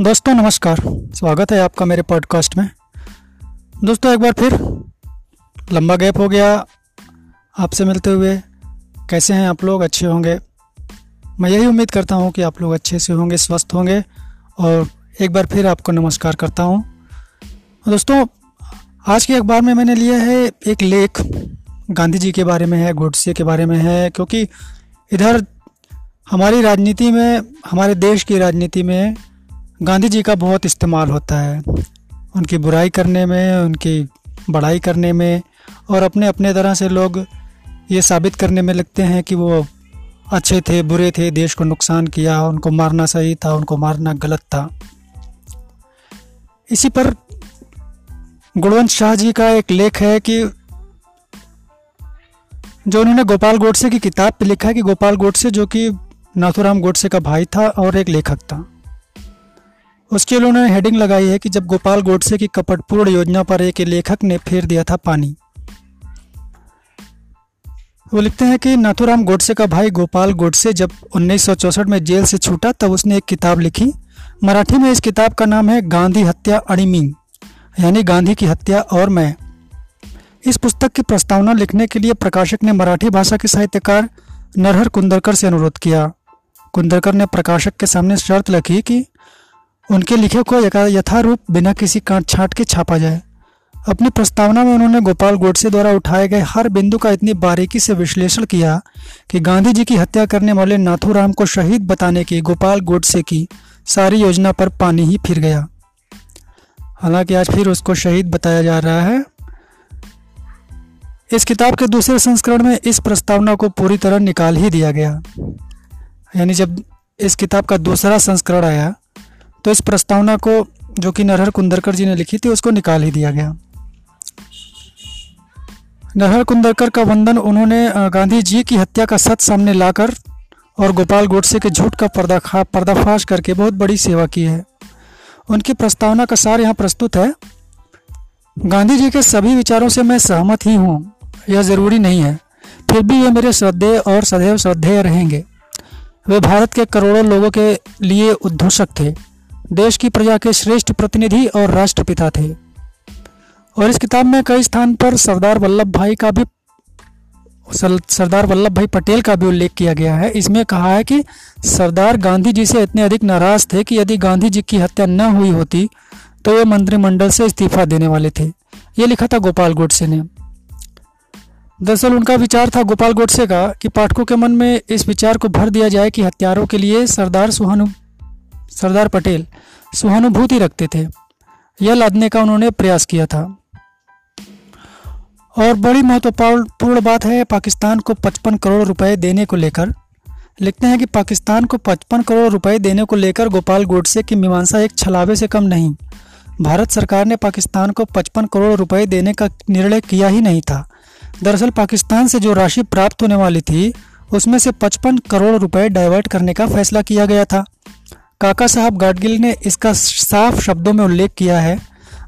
दोस्तों, नमस्कार। स्वागत है आपका मेरे पॉडकास्ट में। दोस्तों, एक बार फिर लंबा गैप हो गया आपसे मिलते हुए। कैसे हैं आप लोग? अच्छे होंगे। मैं यही उम्मीद करता हूँ कि आप लोग अच्छे से होंगे, स्वस्थ होंगे। और एक बार फिर आपको नमस्कार करता हूँ। दोस्तों, आज के अखबार में मैंने लिया है एक लेख। गांधी जी के बारे में है, गोडसे के बारे में है, क्योंकि इधर हमारी राजनीति में, हमारे देश की राजनीति में गांधी जी का बहुत इस्तेमाल होता है। उनकी बुराई करने में, उनकी बड़ाई करने में और अपने अपने तरह से लोग ये साबित करने में लगते हैं कि वो अच्छे थे, बुरे थे, देश को नुकसान किया, उनको मारना सही था, उनको मारना गलत था। इसी पर गुणवंत शाह जी का एक लेख है कि जो उन्होंने गोपाल गोडसे की किताब पे लिखा है कि गोपाल गोडसे जो कि नाथुराम गोडसे का भाई था और एक लेखक था। उसके लिए उन्होंने हेडिंग लगाई है कि जब गोपाल गोडसे की कपटपूर्ण योजना पर एक लेखक ने फेर दिया था पानी। वो लिखते हैं कि नाथुराम गोडसे का भाई गोपाल गोडसे जब 1964 में जेल से छूटा, तब उसने एक किताब लिखी। मराठी में इस किताब का नाम है गांधी हत्या अणिमी यानी गांधी की हत्या और मैं। इस पुस्तक की प्रस्तावना लिखने के लिए प्रकाशक ने मराठी भाषा के साहित्यकार नरहर कुंदरकर से अनुरोध किया। कुंदरकर ने प्रकाशक के सामने शर्त रखी कि उनके लिखे को यथारूप बिना किसी काट छाट के छापा जाए। अपनी प्रस्तावना में उन्होंने गोपाल गोडसे द्वारा उठाए गए हर बिंदु का इतनी बारीकी से विश्लेषण किया कि गांधी जी की हत्या करने वाले नाथूराम को शहीद बताने की, गोपाल गोडसे की सारी योजना पर पानी ही फिर गया। हालाँकि आज फिर उसको शहीद बताया जा रहा है। इस किताब के दूसरे संस्करण में इस प्रस्तावना को पूरी तरह निकाल ही दिया गया। यानी जब इस किताब का दूसरा संस्करण आया तो इस प्रस्तावना को, जो कि नरहर कुंदरकर जी ने लिखी थी, उसको निकाल ही दिया गया। नरहर कुंदरकर का वंदन उन्होंने गांधी जी की हत्या का सच सामने लाकर और गोपाल गोडसे के झूठ का पर्दाखा पर्दाफाश करके बहुत बड़ी सेवा की है। उनकी प्रस्तावना का सार यहाँ प्रस्तुत है गांधी जी के सभी विचारों से मैं सहमत ही हूँ, यह ज़रूरी नहीं है, फिर भी ये मेरे श्रद्धेय और सदैव श्रद्धेय रहेंगे। वे भारत के करोड़ों लोगों के लिए उद्घोषक थे। देश की प्रजा के श्रेष्ठ प्रतिनिधि और राष्ट्रपिता थे। और इस किताब में कई स्थान पर सरदार वल्लभ भाई का भी सरदार वल्लभ भाई पटेल का भी उल्लेख किया गया है। इसमें कहा है कि सरदार गांधी जी से इतने अधिक नाराज़ थे कि यदि गांधी जी की हत्या न हुई होती तो वे मंत्रिमंडल से इस्तीफा देने वाले थे। ये लिखा था गोपाल गोडसे ने। दरअसल उनका विचार था, गोपाल गोडसे का, कि पाठकों के मन में इस विचार को भर दिया जाए कि हत्यारों के लिए सरदार सुहानु सरदार पटेल सहानुभूति रखते थे। यह लादने का उन्होंने प्रयास किया था। और बड़ी महत्वपूर्ण बात है, पाकिस्तान को 55 करोड़ रुपए देने को लेकर। लिखते हैं कि पाकिस्तान को 55 करोड़ रुपए देने को लेकर गोपाल गोडसे की मीमांसा एक छलावे से कम नहीं। भारत सरकार ने पाकिस्तान को 55 करोड़ रुपए देने का निर्णय किया ही नहीं था। दरअसल पाकिस्तान से जो राशि प्राप्त होने वाली थी, उसमें से 55 करोड़ रुपए डाइवर्ट करने का फैसला किया गया था। काका साहब गाडगिल ने इसका साफ़ शब्दों में उल्लेख किया है।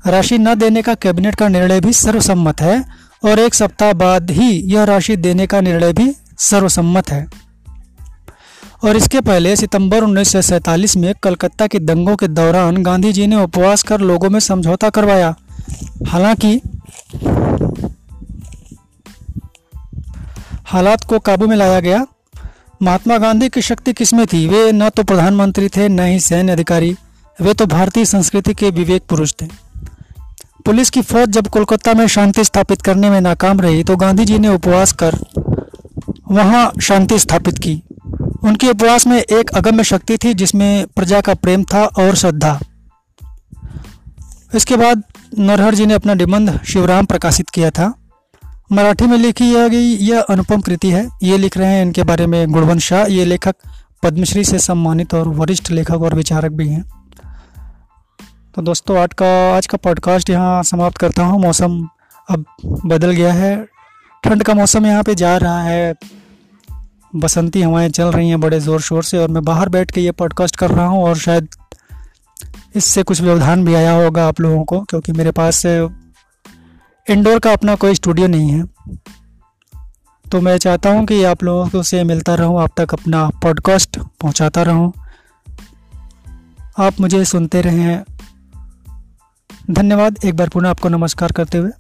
राशि न देने का कैबिनेट का निर्णय भी सर्वसम्मत है और एक सप्ताह बाद ही यह राशि देने का निर्णय भी सर्वसम्मत है। और इसके पहले सितंबर उन्नीस में कलकत्ता के दंगों के दौरान गांधी जी ने उपवास कर लोगों में समझौता करवाया। हालाँकि हालात को काबू में लाया गया महात्मा गांधी की शक्ति किसमें थी? वे न तो प्रधानमंत्री थे, न ही सैन्य अधिकारी। वे तो भारतीय संस्कृति के विवेक पुरुष थे। पुलिस की फौज जब कोलकाता में शांति स्थापित करने में नाकाम रही तो गांधी जी ने उपवास कर वहाँ शांति स्थापित की। उनके उपवास में एक अगम्य शक्ति थी, जिसमें प्रजा का प्रेम था और श्रद्धा। इसके बाद नरहर जी ने अपना निबंध शिवराम प्रकाशित किया था। मराठी में लिखी यह गई यह अनुपम कृति है। ये लिख रहे हैं इनके बारे में गुणवंत शाह। ये लेखक पद्मश्री से सम्मानित और वरिष्ठ लेखक और विचारक भी हैं। तो दोस्तों, आज का आज का पॉडकास्ट यहाँ समाप्त करता हूँ। मौसम अब बदल गया है। ठंड का मौसम यहाँ पे जा रहा है। बसंती हवाएँ चल रही हैं बड़े ज़ोर शोर से और मैं बाहर बैठ के ये पॉडकास्ट कर रहा हूँ और शायद इससे कुछ व्यवधान भी आया होगा आप लोगों को, क्योंकि मेरे पास इंडोर का अपना कोई स्टूडियो नहीं है। तो मैं चाहता हूँ कि आप लोगों से मिलता रहूँ, आप तक अपना पॉडकास्ट पहुँचाता रहूँ। आप मुझे सुनते रहें। धन्यवाद एक बार पुनः आपको नमस्कार करते हुए।